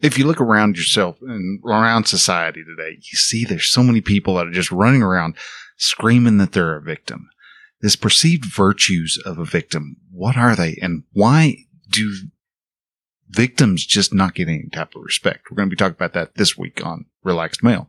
if you look around yourself and around society today, you see there's so many people that are just running around screaming that they're a victim. This perceived virtues of a victim, what are they and why do victims just not get any type of respect? We're going to be talking about that this week on Relaxed Male.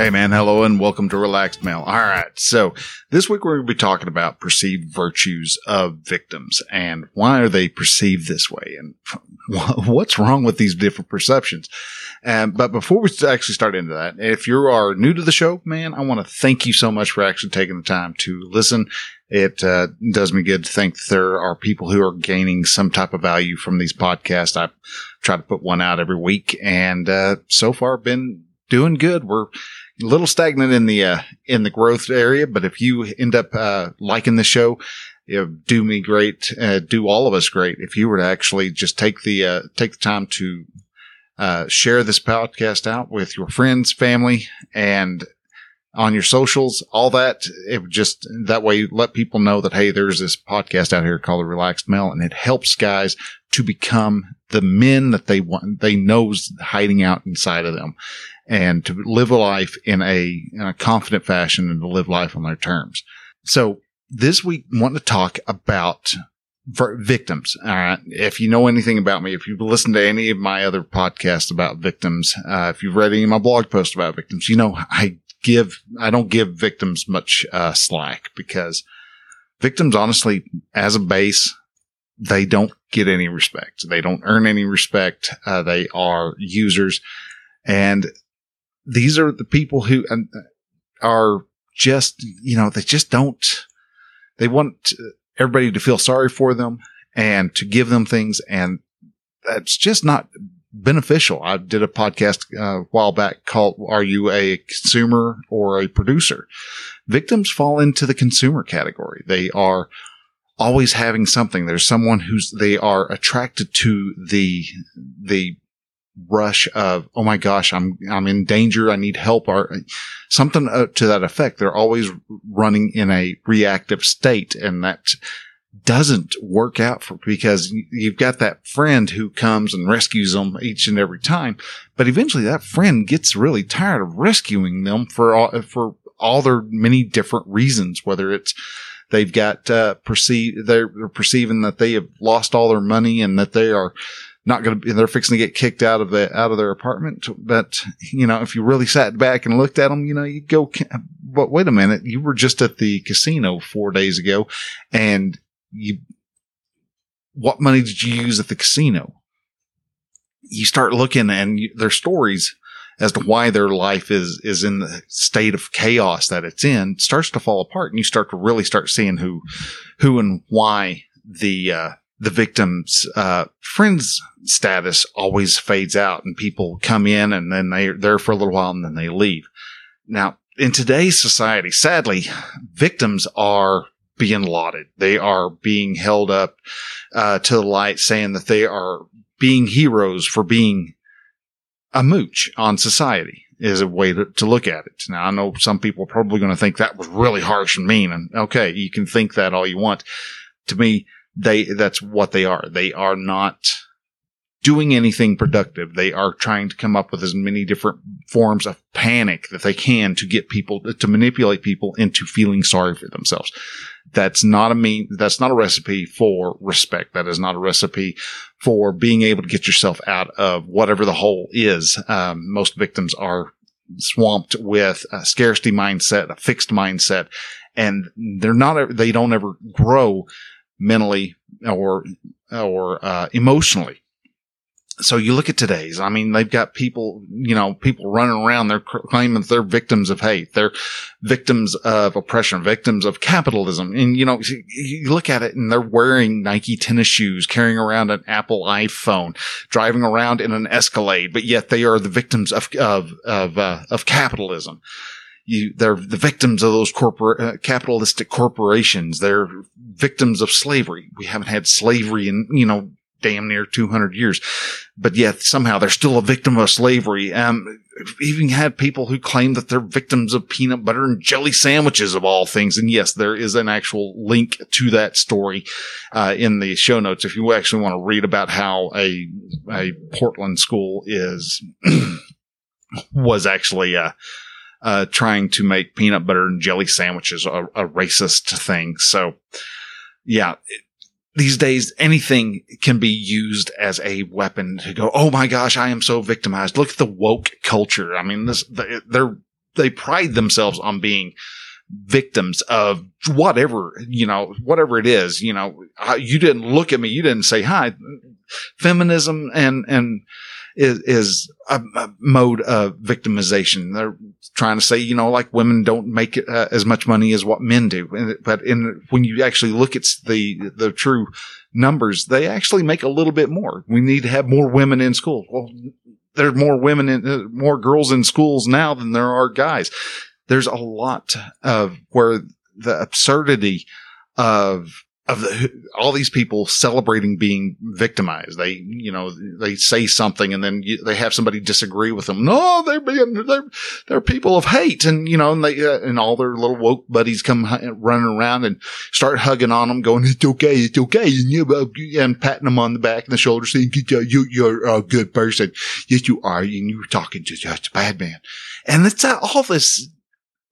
Hey man, hello and welcome to Relaxed Male. All right. So this week we're going to be talking about perceived virtues of victims and why are they perceived this way and what's wrong with these different perceptions. Um, but before we actually start into that, if you are new to the show, man, I want to thank you so much for actually taking the time to listen. It uh, does me good to think there are people who are gaining some type of value from these podcasts. I try to put one out every week and uh, so far been doing good. We're little stagnant in the uh, in the growth area, but if you end up uh, liking the show, do me great, uh, do all of us great if you were to actually just take the uh, take the time to uh, share this podcast out with your friends, family, and on your socials, all that. It just that way let people know that hey, there's this podcast out here called the Relaxed Male, and it helps guys to become the men that they want, they knows hiding out inside of them and to live a life in a, in a confident fashion and to live life on their terms. So this week, I want to talk about victims. All right. If you know anything about me, if you've listened to any of my other podcasts about victims, uh, if you've read any of my blog posts about victims, you know, I give, I don't give victims much, uh, slack because victims, honestly, as a base, they don't get any respect. They don't earn any respect. Uh, they are users and these are the people who uh, are just, you know, they just don't, they want everybody to feel sorry for them and to give them things. And that's just not beneficial. I did a podcast uh, a while back called Are You a Consumer or a Producer? Victims fall into the consumer category. They are always having something. There's someone who's, they are attracted to the, the rush of, oh my gosh, I'm, I'm in danger. I need help or something uh, to that effect. They're always running in a reactive state and that doesn't work out for because you've got that friend who comes and rescues them each and every time. But eventually that friend gets really tired of rescuing them for all, for all their many different reasons, whether it's, they've got, uh, perceive, they're perceiving that they have lost all their money and that they are, not going to be, they're fixing to get kicked out of the, out of their apartment. But, you know, if you really sat back and looked at them, you know, you go, but wait a minute, you were just at the casino four days ago and you, what money did you use at the casino? You start looking and you, their stories as to why their life is, is in the state of chaos that it's in starts to fall apart and you start to really start seeing who, who and why the, uh, the victim's uh, friends status always fades out and people come in and then they're there for a little while and then they leave. Now, in today's society, sadly, victims are being lauded. They are being held up uh, to the light saying that they are being heroes for being a mooch on society is a way to, to look at it. Now, I know some people are probably going to think that was really harsh and mean. And okay, you can think that all you want. To me, they, that's what they are. They are not doing anything productive. They are trying to come up with as many different forms of panic that they can to get people to manipulate people into feeling sorry for themselves. That's not a mean, that's not a recipe for respect. That is not a recipe for being able to get yourself out of whatever the hole is. Um, most victims are swamped with a scarcity mindset, a fixed mindset, and they're not, they don't ever grow mentally or or uh, emotionally. so you look at today's, I mean, they've got people, you know, people running around, they're claiming they're victims of hate. They're victims of oppression, victims of capitalism. And, you know, you look at it and they're wearing Nike tennis shoes, carrying around an Apple iPhone, driving around in an Escalade, but yet they are the victims of, of, of, uh, of capitalism. You, they're the victims of those corporate, uh, capitalistic corporations. They're victims of slavery. We haven't had slavery in, you know, damn near 200 years, but yet somehow they're still a victim of slavery. Um, even had people who claim that they're victims of peanut butter and jelly sandwiches of all things. And yes, there is an actual link to that story, uh, in the show notes. If you actually want to read about how a, a Portland school is, was actually, uh, uh, trying to make peanut butter and jelly sandwiches a, a racist thing. So yeah, these days anything can be used as a weapon to go, Oh my gosh, I am so victimized. Look at the woke culture. I mean, this, they're, they pride themselves on being victims of whatever, you know, whatever it is, you know, you didn't look at me. You didn't say hi. Feminism and, and, is, is a, a, mode of victimization. They're trying to say, you know, like women don't make uh, as much money as what men do. But in, when you actually look at the, the true numbers, they actually make a little bit more. We need to have more women in schools. Well, there are more women in, uh, more girls in schools now than there are guys. There's a lot of where the absurdity of of the, all these people celebrating being victimized. They, you know, they say something and then you, they have somebody disagree with them. No, they're being, they're, they're people of hate. And, you know, and they, uh, and all their little woke buddies come running around and start hugging on them going, it's okay. It's okay. And you, uh, and patting them on the back and the shoulder saying, you, you're a good person. Yes, you are. And you're talking to just a bad man. And it's uh, all this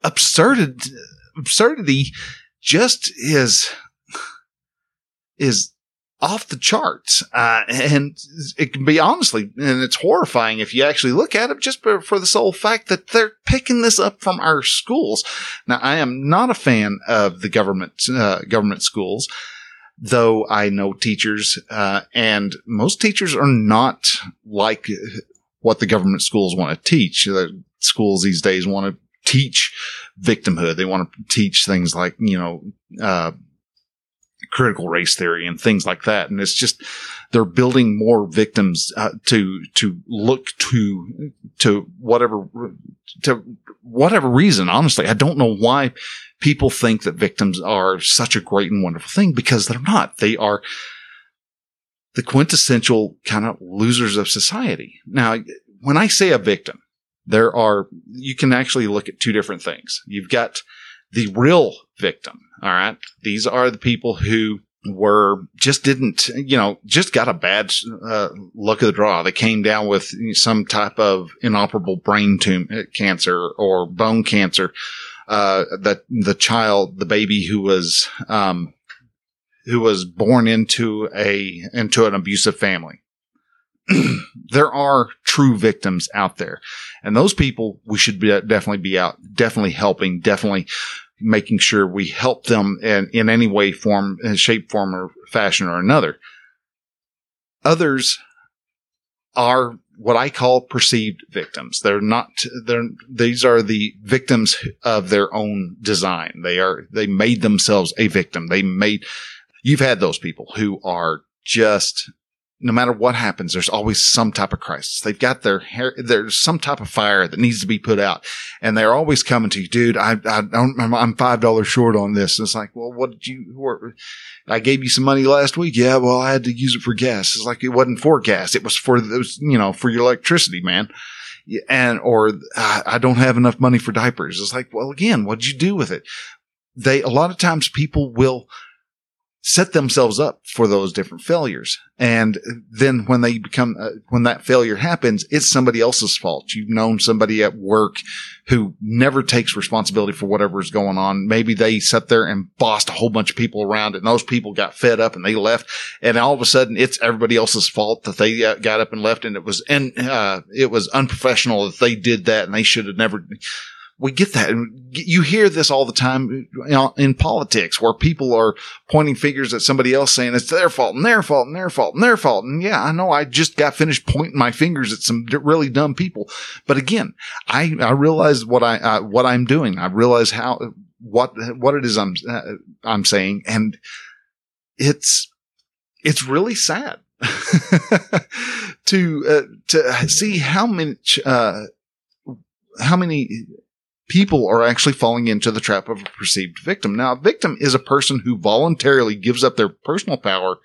absurdity, absurdity just is, is off the charts. Uh, and it can be honestly, and it's horrifying if you actually look at it just for, for the sole fact that they're picking this up from our schools. Now, I am not a fan of the government, uh, government schools, though I know teachers, uh, and most teachers are not like what the government schools want to teach. The schools these days want to teach victimhood. They want to teach things like, you know, uh, critical race theory and things like that. And it's just, they're building more victims uh, to, to look to, to whatever, to whatever reason. Honestly, I don't know why people think that victims are such a great and wonderful thing because they're not. They are the quintessential kind of losers of society. Now, when I say a victim, there are, you can actually look at two different things. You've got the real victim. All right. These are the people who were just didn't, you know, just got a bad uh, luck of the draw. They came down with some type of inoperable brain tumor uh, cancer or bone cancer. Uh, that the child, the baby who was, um, who was born into a, into an abusive family. there are true victims out there and those people we should be, definitely be out, definitely helping, definitely making sure we help them in, in any way, form, shape, form, or fashion or another. Others are what I call perceived victims. They're not, they're, these are the victims of their own design. They are, they made themselves a victim. They made, you've had those people who are just no matter what happens, there's always some type of crisis. They've got their hair, there's some type of fire that needs to be put out. And they're always coming to you, dude, I, I don't, I'm $5 short on this. And it's like, well, what did you, I gave you some money last week. Yeah. Well, I had to use it for gas. It's like it wasn't for gas. It was for those, you know, for your electricity, man. And, or I don't have enough money for diapers. It's like, well, again, what'd you do with it? They, a lot of times people will, set themselves up for those different failures. And then when they become, uh, when that failure happens, it's somebody else's fault. You've known somebody at work who never takes responsibility for whatever is going on. Maybe they sat there and bossed a whole bunch of people around and those people got fed up and they left. And all of a sudden it's everybody else's fault that they uh, got up and left. And it was, and, uh, it was unprofessional that they did that and they should have never, we get that. And you hear this all the time you know, in politics where people are pointing fingers at somebody else saying it's their fault and their fault and their fault and their fault. And yeah, I know I just got finished pointing my fingers at some really dumb people. But again, I, I realize what I, uh, what I'm doing. I realize how, what, what it is I'm, uh, I'm saying. And it's, it's really sad to, uh, to see how much, uh, how many people are actually falling into the trap of a perceived victim. Now, a victim is a person who voluntarily gives up their personal power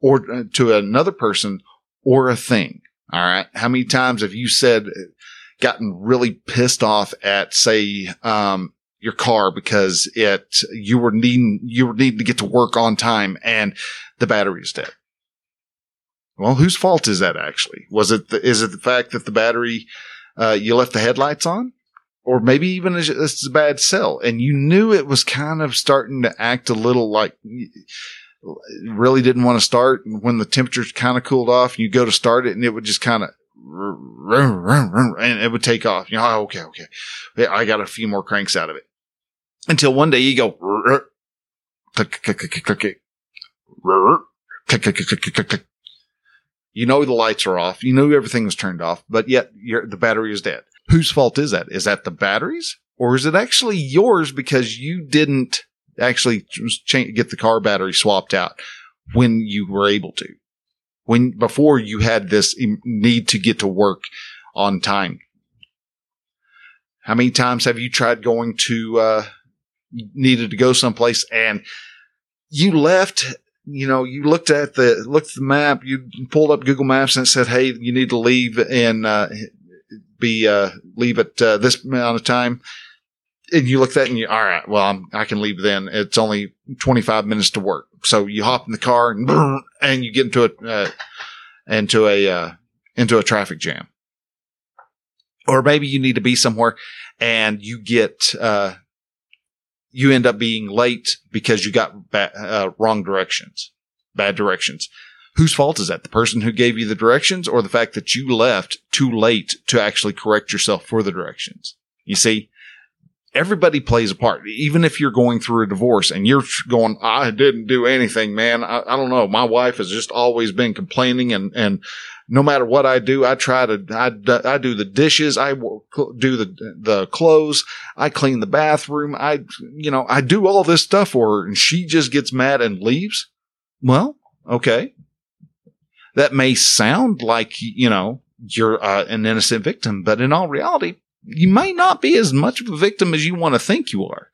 or uh, to another person or a thing. All right. How many times have you said, gotten really pissed off at, say, um, your car because it, you were needing, you were needing to get to work on time and the battery is dead. Well, whose fault is that actually? Was it, the, is it the fact that the battery, uh, you left the headlights on? Or maybe even it's a bad cell and you knew it was kind of starting to act a little like really didn't want to start and when the temperature's kind of cooled off you go to start it and it would just kind of and it would take off. You know oh, okay okay. I got a few more cranks out of it. Until one day you go you know the lights are off. You know everything is turned off but yet the battery is dead whose fault is that? Is that the batteries or is it actually yours because you didn't actually get the car battery swapped out when you were able to? When before you had this need to get to work on time. How many times have you tried going to, uh, needed to go someplace and you left you know, you looked at the looked at the map, you pulled up Google Maps and it said, "Hey, you need to leave in uh, be uh, leave at uh, this amount of time. And you look at that and you, all right, well, I'm, i can leave then. It's only 25 minutes to work. So you hop in the car and, and you get into a, uh, into a, uh, into a traffic jam. Or maybe you need to be somewhere and you get, uh, you end up being late because you got ba- uh, wrong directions, bad directions whose fault is that? The person who gave you the directions or the fact that you left too late to actually correct yourself for the directions? You see, everybody plays a part. Even if you're going through a divorce and you're going, I didn't do anything, man. I, I don't know. My wife has just always been complaining and, and no matter what I do, I try to, I, I do the dishes. I do the, the clothes. I clean the bathroom. I, you know, I do all this stuff for her and she just gets mad and leaves. Well, okay that may sound like, you know, you're uh, an innocent victim, but in all reality, you may not be as much of a victim as you want to think you are.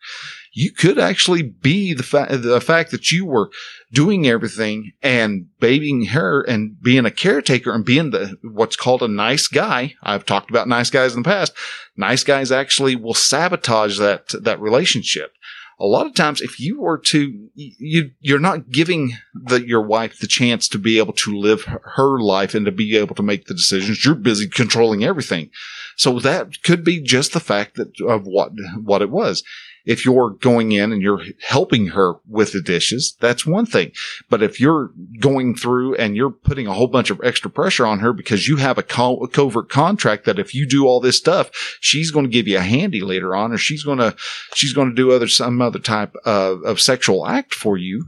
You could actually be the fact, the fact that you were doing everything and babying her and being a caretaker and being the, what's called a nice guy. I've talked about nice guys in the past. Nice guys actually will sabotage that, that relationship a lot of times if you were to you you're not giving the your wife the chance to be able to live her life and to be able to make the decisions. You're busy controlling everything. So that could be just the fact that of what what it was if you're going in and you're helping her with the dishes, that's one thing. But if you're going through and you're putting a whole bunch of extra pressure on her because you have a, co- a covert contract that if you do all this stuff, she's going to give you a handy later on, or she's going to, she's going to do other, some other type of, of sexual act for you.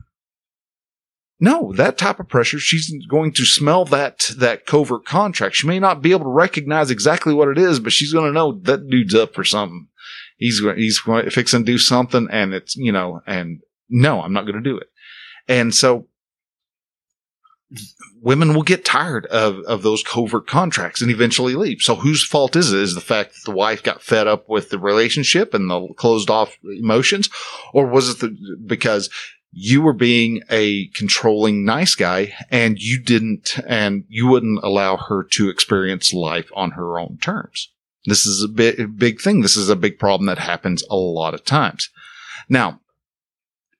No, that type of pressure, she's going to smell that, that covert contract. She may not be able to recognize exactly what it is, but she's going to know that dude's up for something he's he's fixing to do something, and it's you know, and no, I'm not going to do it. And so women will get tired of, of those covert contracts and eventually leave. So whose fault is it? Is the fact that the wife got fed up with the relationship and the closed off emotions? Or was it the, because you were being a controlling nice guy and you didn't, and you wouldn't allow her to experience life on her own terms? This is a big, big thing. This is a big problem that happens a lot of times. Now,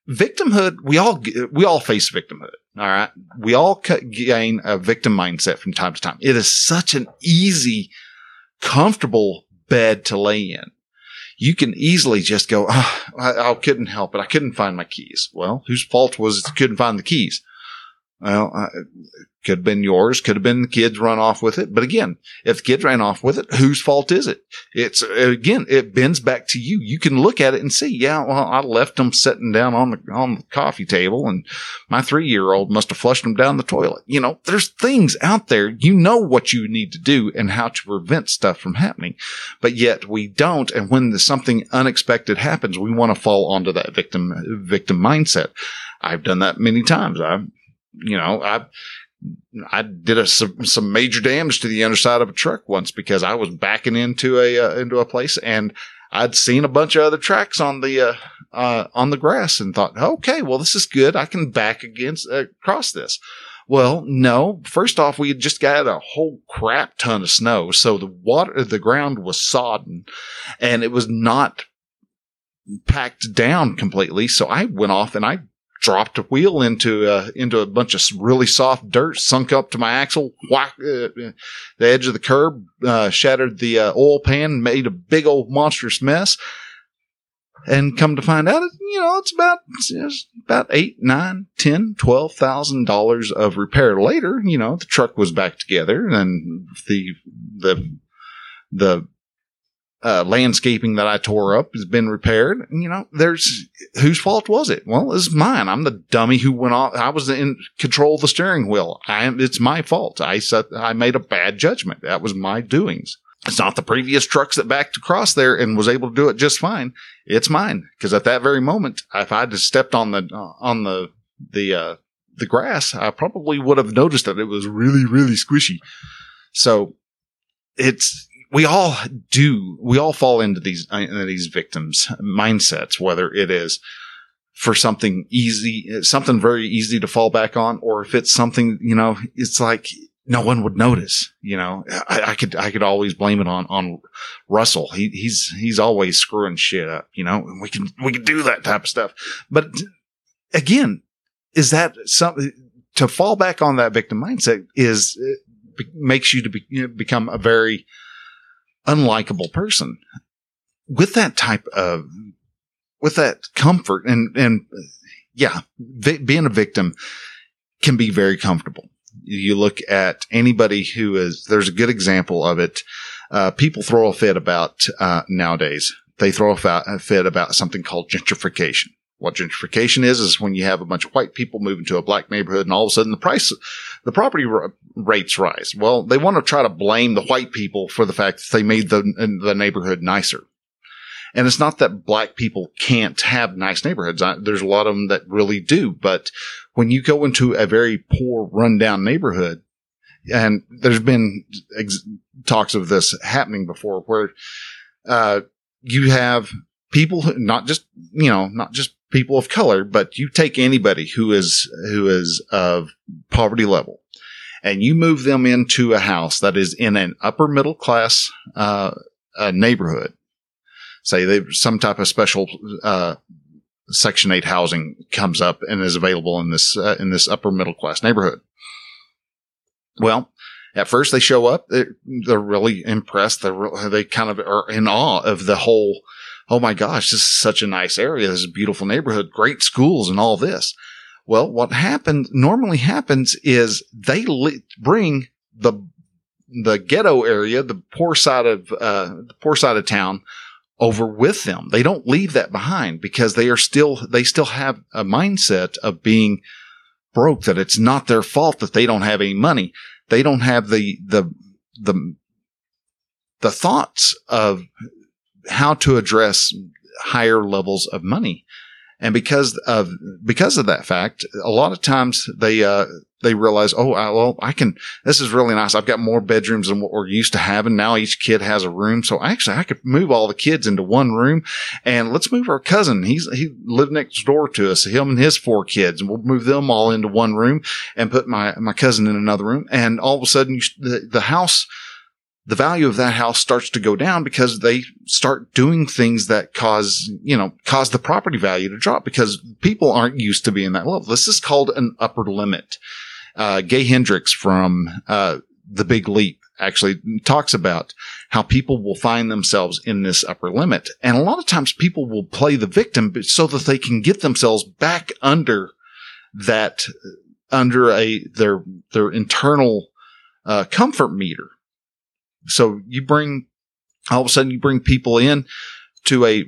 victimhood, we all, we all face victimhood. All right. We all gain a victim mindset from time to time. It is such an easy, comfortable bed to lay in. You can easily just go, oh, I, I couldn't help it. I couldn't find my keys. Well, whose fault was it couldn't find the keys? Well, uh, could have been yours, could have been the kids run off with it. But again, if the kids ran off with it, whose fault is it? It's again, it bends back to you. You can look at it and see, yeah, well, I left them sitting down on the, on the coffee table and my three year old must have flushed them down the toilet. You know, there's things out there. You know what you need to do and how to prevent stuff from happening, but yet we don't. And when something unexpected happens, we want to fall onto that victim, victim mindset. I've done that many times. I've, you know, I, I did a, some, some major damage to the underside of a truck once because I was backing into a, uh, into a place and I'd seen a bunch of other tracks on the, uh, uh, on the grass and thought, okay, well, this is good. I can back against, uh, across this. Well, no. First off, we had just got a whole crap ton of snow. So the water, the ground was sodden and it was not packed down completely. So I went off and I dropped a wheel into uh, into a bunch of really soft dirt, sunk up to my axle, whack uh, the edge of the curb, uh, shattered the uh, oil pan, made a big old monstrous mess. And come to find out, you know, it's about it's about eight, nine, ten, twelve thousand dollars of repair later. You know, the truck was back together, and the the the uh, landscaping that I tore up has been repaired. You know, there's whose fault was it? Well, it's mine. I'm the dummy who went off. I was in control of the steering wheel. I am, it's my fault. I said I made a bad judgment. That was my doings. It's not the previous trucks that backed across there and was able to do it just fine. It's mine because at that very moment, if I'd stepped on the uh, on the the uh, the grass, I probably would have noticed that it was really really squishy. So it's we all do, we all fall into these, uh, these victims mindsets, whether it is for something easy, something very easy to fall back on, or if it's something, you know, it's like no one would notice, you know, I, I could, I could always blame it on, on Russell. He, he's, he's always screwing shit up, you know, we can, we can do that type of stuff. But again, is that something to fall back on that victim mindset is, uh, makes you to be, you know, become a very, unlikable person. With that type of, with that comfort and, and yeah, vi- being a victim can be very comfortable. You look at anybody who is, there's a good example of it. Uh, people throw a fit about, uh, nowadays. They throw a fit about something called gentrification. What gentrification is, is when you have a bunch of white people move into a black neighborhood and all of a sudden the price, the property r- rates rise. Well, they want to try to blame the white people for the fact that they made the, the neighborhood nicer. And it's not that black people can't have nice neighborhoods. I, there's a lot of them that really do. But when you go into a very poor rundown neighborhood, and there's been ex- talks of this happening before where, uh, you have people, who, not just, you know, not just people of color, but you take anybody who is, who is of poverty level and you move them into a house that is in an upper middle class, uh, neighborhood. Say they some type of special, uh, Section 8 housing comes up and is available in this, uh, in this upper middle class neighborhood. Well, at first they show up, they're, they're really impressed. They're, they kind of are in awe of the whole oh my gosh, this is such a nice area. This is a beautiful neighborhood, great schools and all this. Well, what happened normally happens is they li- bring the the ghetto area, the poor side of uh, the poor side of town, over with them. They don't leave that behind because they are still they still have a mindset of being broke. That it's not their fault that they don't have any money. They don't have the the the the thoughts of how to address higher levels of money. And because of, because of that fact, a lot of times they, uh, they realize, oh, I, well, I can, this is really nice. I've got more bedrooms than what we're used to having. Now each kid has a room. So actually I could move all the kids into one room and let's move our cousin. He's, he lived next door to us, him and his four kids, and we'll move them all into one room and put my, my cousin in another room. And all of a sudden the, the house, the value of that house starts to go down because they start doing things that cause, you know, cause the property value to drop because people aren't used to being that level. This is called an upper limit. Uh, Gay Hendricks from, uh, The Big Leap actually talks about how people will find themselves in this upper limit. And a lot of times people will play the victim so that they can get themselves back under that, under a their their internal uh, comfort meter. So you bring all of a sudden you bring people in to a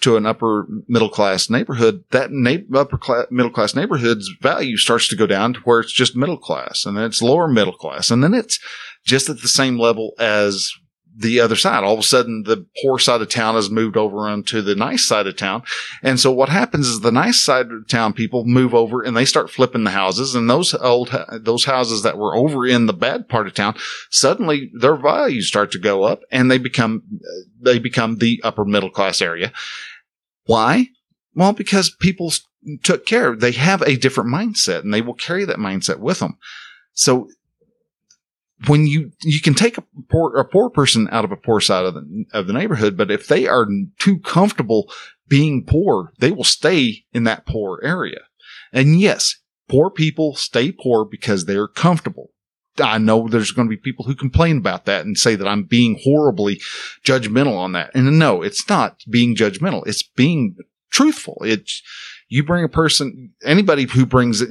to an upper middle class neighborhood, that na- upper class, middle class neighborhood's value starts to go down to where it's just middle class, and then it's lower middle class, and then it's just at the same level as the other side. All of a sudden, the poor side of town has moved over onto the nice side of town. And so what happens is the nice side of town people move over and they start flipping the houses and those old, those houses that were over in the bad part of town, suddenly their values start to go up and they become, they become the upper middle class area. Why? Well, because people took care. They have a different mindset and they will carry that mindset with them. So when you you can take a poor a poor person out of a poor side of the of the neighborhood, but if they are too comfortable being poor, they will stay in that poor area. And yes, poor people stay poor because they're comfortable. I know there's going to be people who complain about that and say that I'm being horribly judgmental on that. And no, it's not being judgmental. It's being truthful. It's you bring a person, anybody who brings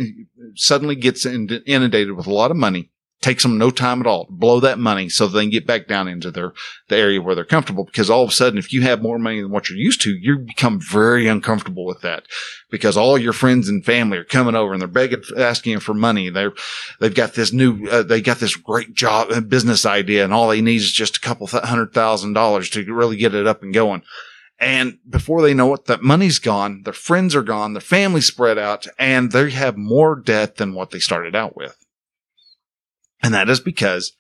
suddenly gets inundated with a lot of money takes them no time at all. To blow that money so they can get back down into their the area where they're comfortable. Because all of a sudden if you have more money than what you're used to you become very uncomfortable with that. Because all your friends and family are coming over and they're begging asking for money. They're they've got this new uh, they got this great job uh, business idea and all they need is just a couple hundred thousand dollars to really get it up and going. And before they know it, that money's gone, their friends are gone, their family spread out, and they have more debt than what they started out with. And that is because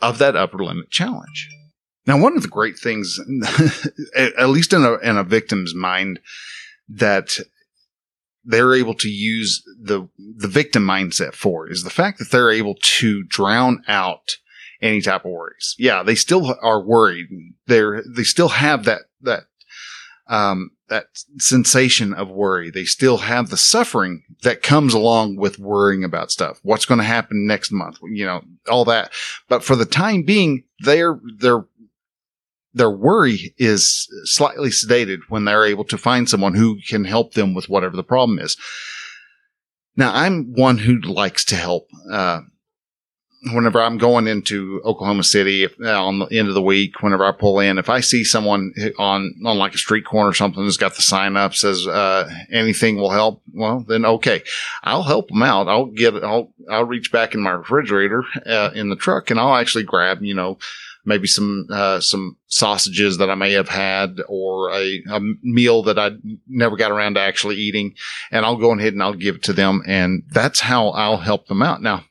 of that upper limit challenge. Now, one of the great things, at least in a, in a victim's mind, that they're able to use the, the victim mindset for is the fact that they're able to drown out any type of worries. Yeah, they still are worried. They're, they still have that, that, um, that sensation of worry. They still have the suffering that comes along with worrying about stuff. What's going to happen next month? You know, all that. But for the time being, their, their, their worry is slightly sedated when they're able to find someone who can help them with whatever the problem is. Now, I'm one who likes to help. Uh, whenever I'm going into Oklahoma City uh, on the end of the week, whenever I pull in, if I see someone on on like a street corner or something that's got the sign up says uh, anything will help, well then okay, I'll help them out. I'll get I'll I'll reach back in my refrigerator uh, in the truck and I'll actually grab you know maybe some uh, some sausages that I may have had or a, a, meal that I never got around to actually eating, and I'll go ahead and I'll give it to them, and that's how I'll help them out. Now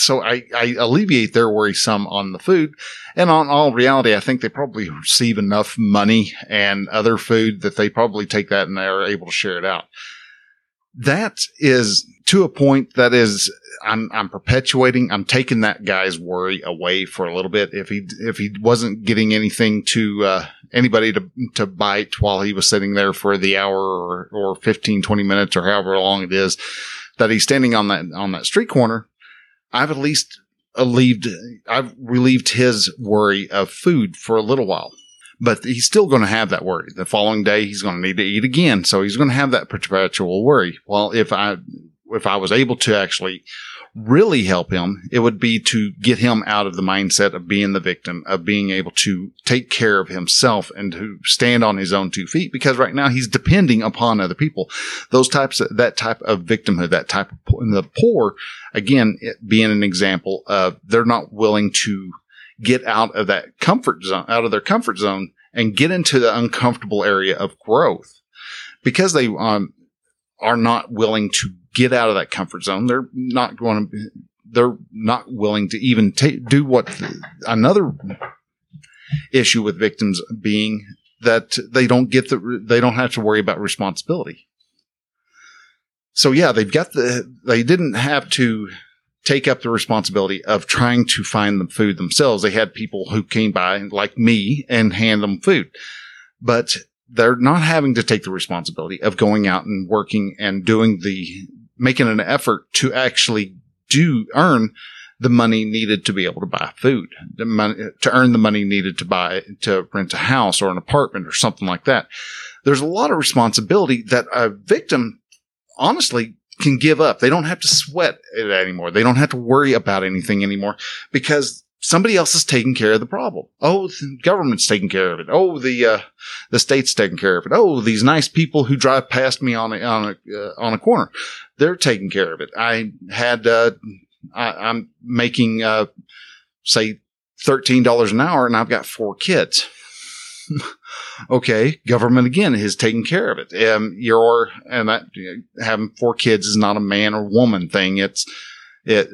so I, I alleviate their worry some on the food. And on all reality, I think they probably receive enough money and other food that they probably take that and they're able to share it out. That is to a point that is, I'm, I'm perpetuating, I'm taking that guy's worry away for a little bit. If he, if he wasn't getting anything to, uh, anybody to, to bite while he was sitting there for the hour or, or 15, 20 minutes or however long it is that he's standing on that, on that street corner, I've at least relieved, I've relieved his worry of food for a little while. But he's still going to have that worry. The following day, he's going to need to eat again. So he's going to have that perpetual worry. Well, if I, if I was able to actually really help him, it would be to get him out of the mindset of being the victim, of being able to take care of himself and to stand on his own two feet. Because right now he's depending upon other people. Those types of, that type of victimhood, that type of, the poor, again, being an example of they're not willing to get out of that comfort zone, out of their comfort zone and get into the uncomfortable area of growth because they, um, are not willing to get out of that comfort zone. They're not going to, they're not willing to even take, do what another issue with victims being that they don't get the, they don't have to worry about responsibility. So yeah, they've got the, they didn't have to take up the responsibility of trying to find the food themselves. They had people who came by like me and hand them food, but they're not having to take the responsibility of going out and working and doing the making an effort to actually do earn the money needed to be able to buy food, money, to earn the money needed to buy, to rent a house or an apartment or something like that. There's a lot of responsibility that a victim honestly can give up. They don't have to sweat it anymore. They don't have to worry about anything anymore because somebody else is taking care of the problem. Oh, the government's taking care of it. Oh, the uh, the state's taking care of it. Oh, these nice people who drive past me on a on a uh, on a corner, they're taking care of it. I had uh, I, am making uh, say thirteen dollars an hour, and I've got four kids. okay, government again is taking care of it. Um, you're and that having four kids is not a man or woman thing. It's it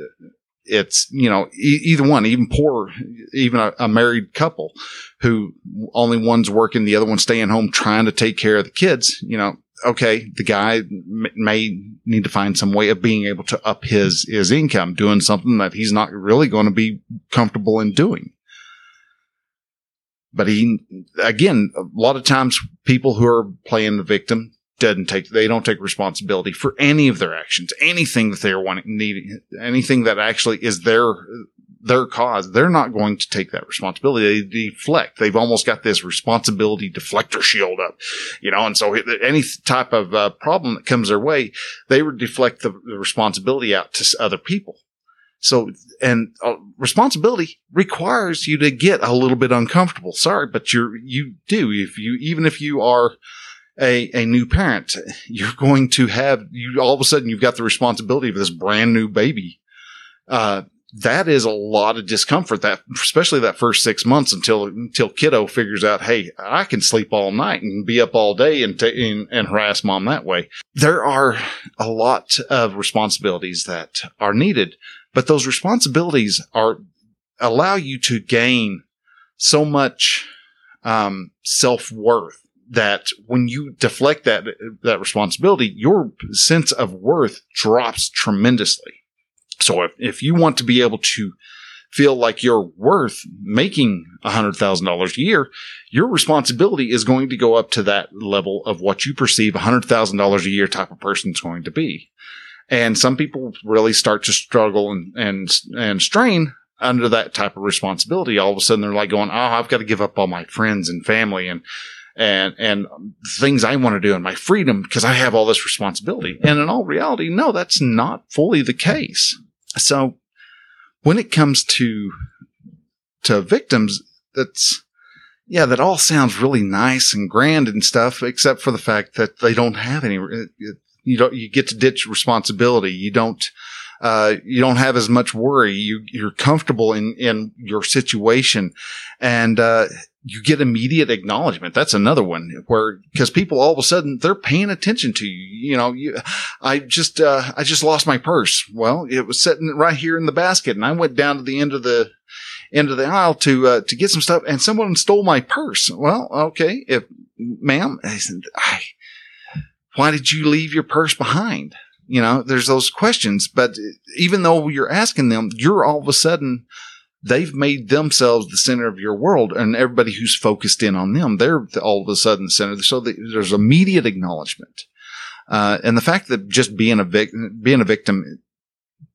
it's you know e- either one even poor even a, a, married couple who only one's working the other one's staying home trying to take care of the kids you know okay the guy m- may need to find some way of being able to up his his income doing something that he's not really going to be comfortable in doing. But he again a lot of times people who are playing the victim doesn't take they don't take responsibility for any of their actions anything that they're wanting needing anything that actually is their their cause they're not going to take that responsibility they deflect they've almost got this responsibility deflector shield up you know and so any type of uh, problem that comes their way they would deflect the, the responsibility out to other people so, and uh, responsibility requires you to get a little bit uncomfortable. Sorry, but you're, you do. If you, even if you are a, a new parent, you're going to have, you all of a sudden you've got the responsibility of this brand new baby. Uh, that is a lot of discomfort that, especially that first six months until, until kiddo figures out, Hey, I can sleep all night and be up all day and, t- and, and harass mom that way. There are a lot of responsibilities that are needed, but those responsibilities are allow you to gain so much, um, self worth that when you deflect that that responsibility, your sense of worth drops tremendously. So if, if you want to be able to feel like you're worth making $100,000 a year, your responsibility is going to go up to that level of what you perceive $100,000 a year type of person is going to be. And some people really start to struggle and, and, and strain under that type of responsibility. All of a sudden they're like going, Oh, I've got to give up all my friends and family and and and things I want to do and my freedom because I have all this responsibility. And in all reality, no, that's not fully the case. So when it comes to to victims, that's yeah, that all sounds really nice and grand and stuff, except for the fact that they don't have any. You don't. You get to ditch responsibility. You don't. Uh, you don't have as much worry. You, you're comfortable in, in your situation and, uh, you get immediate acknowledgement. That's another one where, cause people all of a sudden they're paying attention to you. You know, you, I just, uh, I just lost my purse. Well, it was sitting right here in the basket and I went down to the end of the, end of the aisle to, uh, to get some stuff and someone stole my purse. Well, okay. If, ma'am, I said, I, why did you leave your purse behind? You know, there's those questions, but even though you're asking them, you're all of a sudden, they've made themselves the center of your world and everybody who's focused in on them, they're all of a sudden the center. So there's immediate acknowledgement. Uh, and the fact that just being a vic- being a victim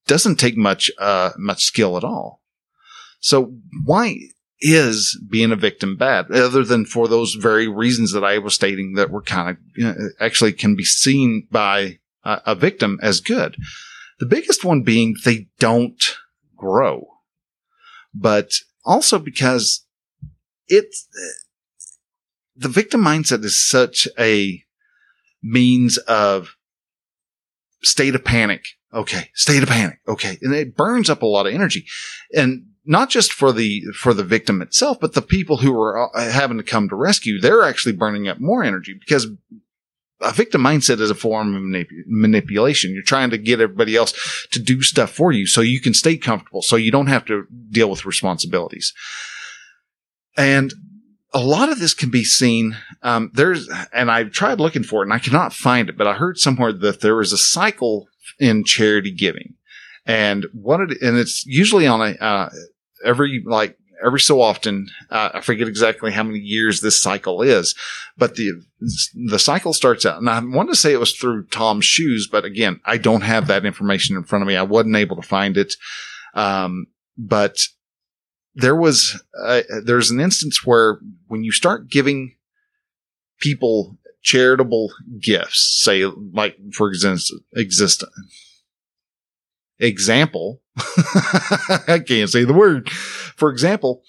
doesn't take much, uh, much skill at all. So why is being a victim bad other than for those very reasons that I was stating that were kind of you know, actually can be seen by a victim as good. The biggest one being they don't grow, but also because it's the victim mindset is such a means of state of panic. Okay. State of panic. Okay. And it burns up a lot of energy and not just for the, for the victim itself, but the people who are uh, having to come to rescue. They're actually burning up more energy because a victim mindset is a form of manip- manipulation. You're trying to get everybody else to do stuff for you so you can stay comfortable, so you don't have to deal with responsibilities. And a lot of this can be seen. Um, there's, and I've tried looking for it and I cannot find it, but I heard somewhere that there is a cycle in charity giving. And what it, and it's usually on a, uh, every like every so often, uh, I forget exactly how many years this cycle is, but the the cycle starts out, and I want to say it was through Tom's shoes, but again, I don't have that information in front of me. I wasn't able to find it, um, but there was uh, there's an instance where when you start giving people charitable gifts, say like for example, exist example, I can't say the word. For example,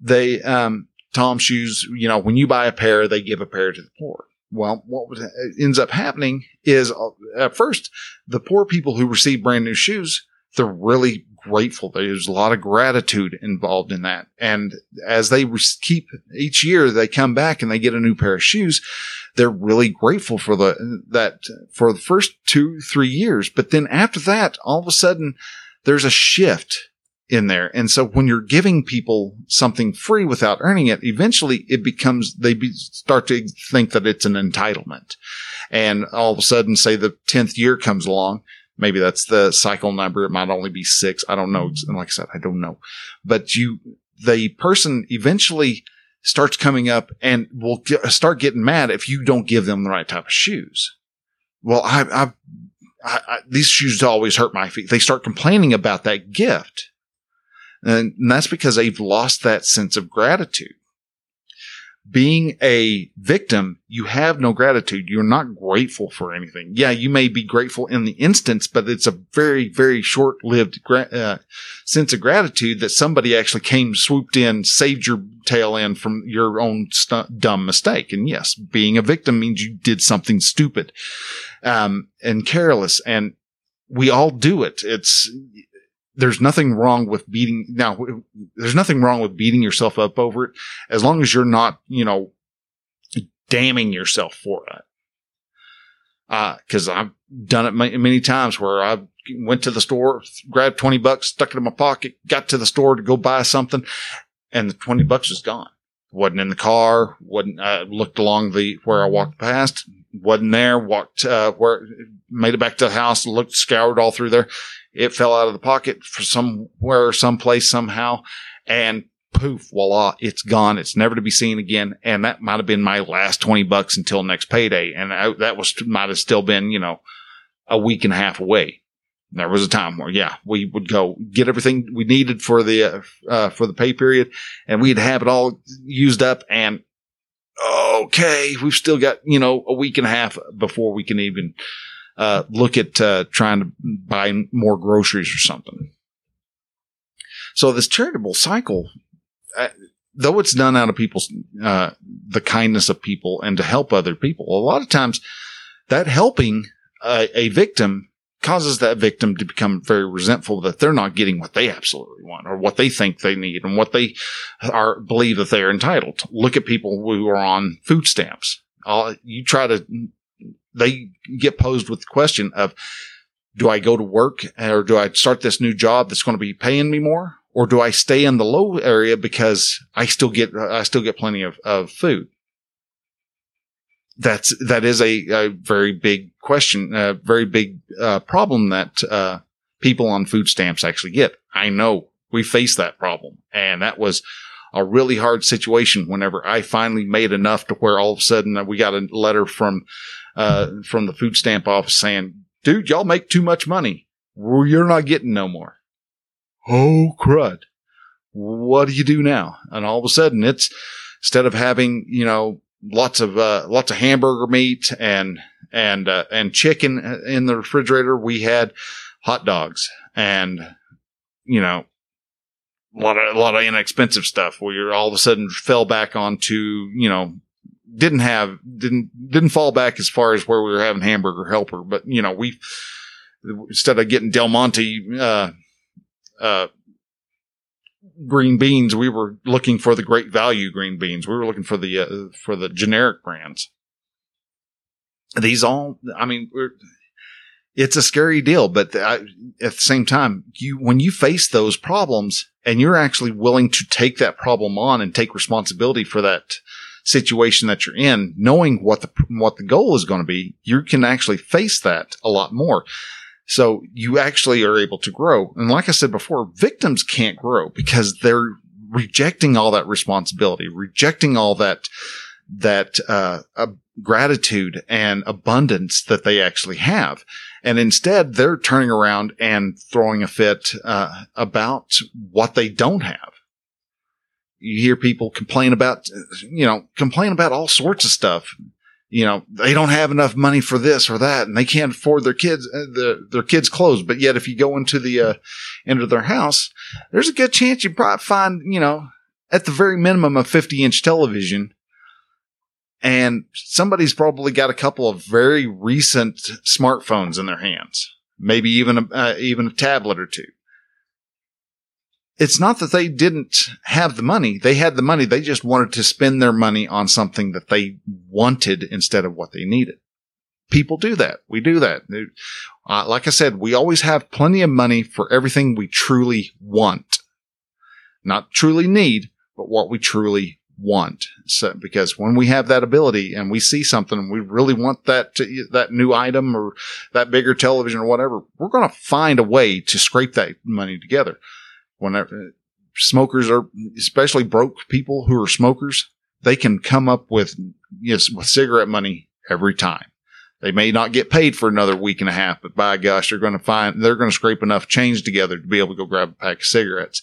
they um, Tom shoes. You know, when you buy a pair, they give a pair to the poor. Well, what ends up happening is uh, at first the poor people who receive brand new shoes, they're really grateful. There's a lot of gratitude involved in that. And as they keep each year, they come back and they get a new pair of shoes. They're really grateful for the, that for the first two, three years. But then after that, all of a sudden there's a shift in there. And so when you're giving people something free without earning it, eventually it becomes, they be, start to think that it's an entitlement. And all of a sudden, say the 10th year comes along Maybe that's the cycle number. It might only be six. I don't know. And like I said, I don't know. But you, the person eventually starts coming up and will get, start getting mad if you don't give them the right type of shoes. Well, I, I, I, these shoes always hurt my feet. They start complaining about that gift. And, and that's because they've lost that sense of gratitude being a victim, you have no gratitude. You're not grateful for anything. Yeah, you may be grateful in the instance, but it's a very, very short lived gra- uh, sense of gratitude that somebody actually came, swooped in, saved your tail end from your own st- dumb mistake. And yes, being a victim means you did something stupid, um, and careless. And we all do it. It's, there's nothing wrong with beating now there's nothing wrong with beating yourself up over it as long as you're not you know damning yourself for it. Uh because i've done it many, times where i went to the store grabbed 20 bucks stuck it in my pocket got to the store to go buy something and the 20 bucks is gone. Wasn't in the car wasn't uh, looked along the where i walked past wasn't there walked uh, where made it back to the house looked scoured all through there it fell out of the pocket for somewhere, someplace, somehow, and poof, voila, it's gone. It's never to be seen again. And that might have been my last 20 bucks until next payday. And I, that was, might have still been, you know, a week and a half away. There was a time where, yeah, we would go get everything we needed for the, uh, uh, for the pay period and we'd have it all used up and okay, we've still got, you know, a week and a half before we can even, uh, look at uh, trying to buy more groceries or something. So this charitable cycle, uh, though it's done out of people's uh, the kindness of people and to help other people, a lot of times that helping a victim causes that victim to become very resentful that they're not getting what they absolutely want or what they think they need and what they are believe that they're entitled. Look at people who are on food stamps. Uh, you try to they get posed with the question of, do I go to work or do I start this new job that's going to be paying me more? Or do I stay in the low area because I still get, I still get plenty of, of food? That's, that is a, a very big question, a very big uh, problem that uh, people on food stamps actually get. I know we face that problem and that was a really hard situation whenever I finally made enough to where all of a sudden we got a letter from uh, from the food stamp office saying, dude, y'all make too much money. You're not getting no more. Oh, crud. What do you do now? And all of a sudden it's instead of having, you know, lots of, uh, lots of hamburger meat and, and, uh, and chicken in the refrigerator, we had hot dogs and, you know, a lot of, a lot of inexpensive stuff where you're all of a sudden fell back onto, you know, didn't have didn't didn't fall back as far as where we were having hamburger helper, but you know we instead of getting Del Monte uh, uh, green beans, we were looking for the great value green beans. We were looking for the uh, for the generic brands. These all, I mean, it's a scary deal, but I, at the same time, you when you face those problems and you're actually willing to take that problem on and take responsibility for that situation that you're in, knowing what the, what the goal is going to be, you can actually face that a lot more. So you actually are able to grow. And like I said before, victims can't grow because they're rejecting all that responsibility, rejecting all that, that, uh, uh, gratitude and abundance that they actually have. And instead they're turning around and throwing a fit, uh, about what they don't have you hear people complain about, you know, complain about all sorts of stuff. you know, they don't have enough money for this or that, and they can't afford their kids uh, the, their kids' clothes. But yet, if you go into the uh, into their house, there's a good chance you probably find, you know, at the very minimum, a 50 inch television, and somebody's probably got a couple of very recent smartphones in their hands, maybe even a, uh, even a tablet or two it's not that they didn't have the money. They had the money. They just wanted to spend their money on something that they wanted instead of what they needed. People do that. We do that. Uh, like I said, we always have plenty of money for everything we truly want. Not truly need, but what we truly want. So, because when we have that ability and we see something we really want that, to, that new item or that bigger television or whatever, we're going to find a way to scrape that money together whenever smokers are, especially broke people who are smokers, they can come up with, yes, with cigarette money every time. They may not get paid for another week and a half, but by gosh, they're going to find, they're going to scrape enough change together to be able to go grab a pack of cigarettes.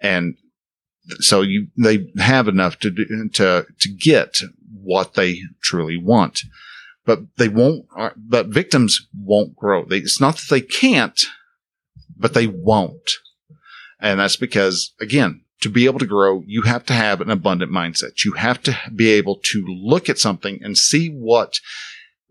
And so you, they have enough to do, to, to get what they truly want, but they won't, uh, but victims won't grow. They, it's not that they can't, but they won't. And that's because, again, to be able to grow, you have to have an abundant mindset. You have to be able to look at something and see what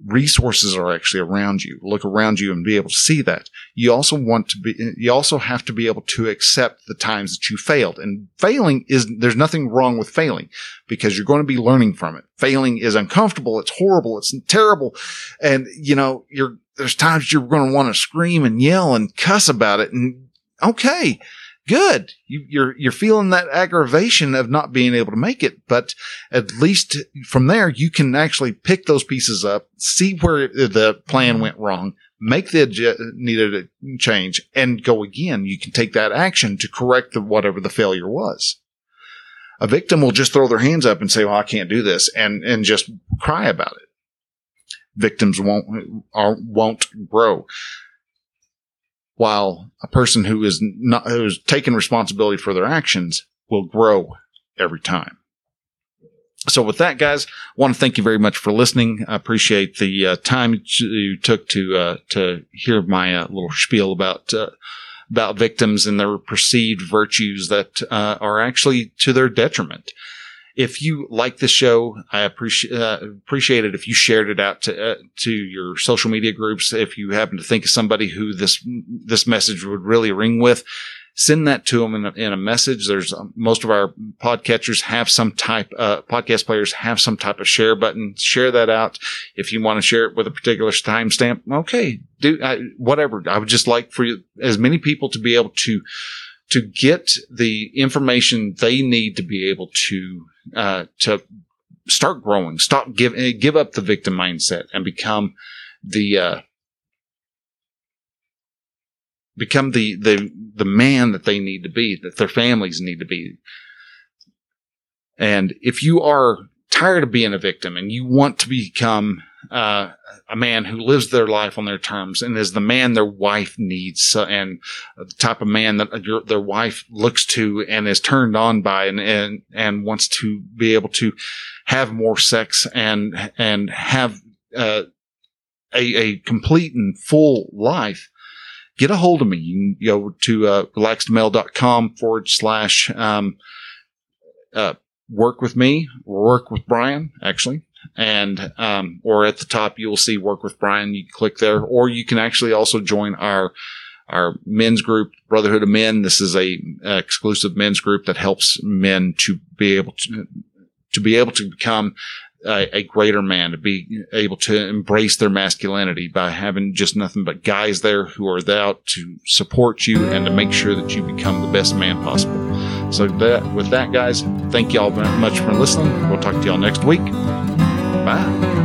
resources are actually around you. Look around you and be able to see that. You also want to be, you also have to be able to accept the times that you failed. And failing is, there's nothing wrong with failing because you're going to be learning from it. Failing is uncomfortable. It's horrible. It's terrible. And, you know, you're, there's times you're going to want to scream and yell and cuss about it. And okay good. You, you're, you're feeling that aggravation of not being able to make it, but at least from there, you can actually pick those pieces up, see where the plan went wrong, make the needed change and go again. You can take that action to correct the, whatever the failure was. A victim will just throw their hands up and say, well, I can't do this and, and just cry about it. Victims won't, are, won't grow while a person who is not who's taken responsibility for their actions will grow every time. So with that, guys, I want to thank you very much for listening. I appreciate the uh, time you took to uh, to hear my uh, little spiel about uh, about victims and their perceived virtues that uh, are actually to their detriment. If you like the show, I appreciate uh, appreciate it if you shared it out to uh, to your social media groups. If you happen to think of somebody who this this message would really ring with, send that to them in a, in a message. There's um, most of our podcatchers have some type, uh, podcast players have some type of share button. Share that out. If you want to share it with a particular timestamp, okay, do whatever. I would just like for you, as many people to be able to to get the information they need to be able to uh, to start growing, stop give eh, give up the victim mindset, and become the uh, become the the the man that they need to be, that their families need to be. And if you are tired of being a victim and you want to become uh, a man who lives their life on their terms and is the man their wife needs and the type of man that your, their wife looks to and is turned on by and, and, and wants to be able to have more sex and, and have, uh, a, a complete and full life, get a hold of me. You can go to, uh, relaxedmale.com forward slash, um, uh, work with me, work with Brian, actually and um, or at the top you will see work with Brian. You click there, or you can actually also join our our men's group, Brotherhood of Men. This is a, a exclusive men's group that helps men to be able to to be able to become a, a, greater man, to be able to embrace their masculinity by having just nothing but guys there who are out to support you and to make sure that you become the best man possible. So that, with that, guys, thank y'all very much for listening. We'll talk to y'all next week. Bye.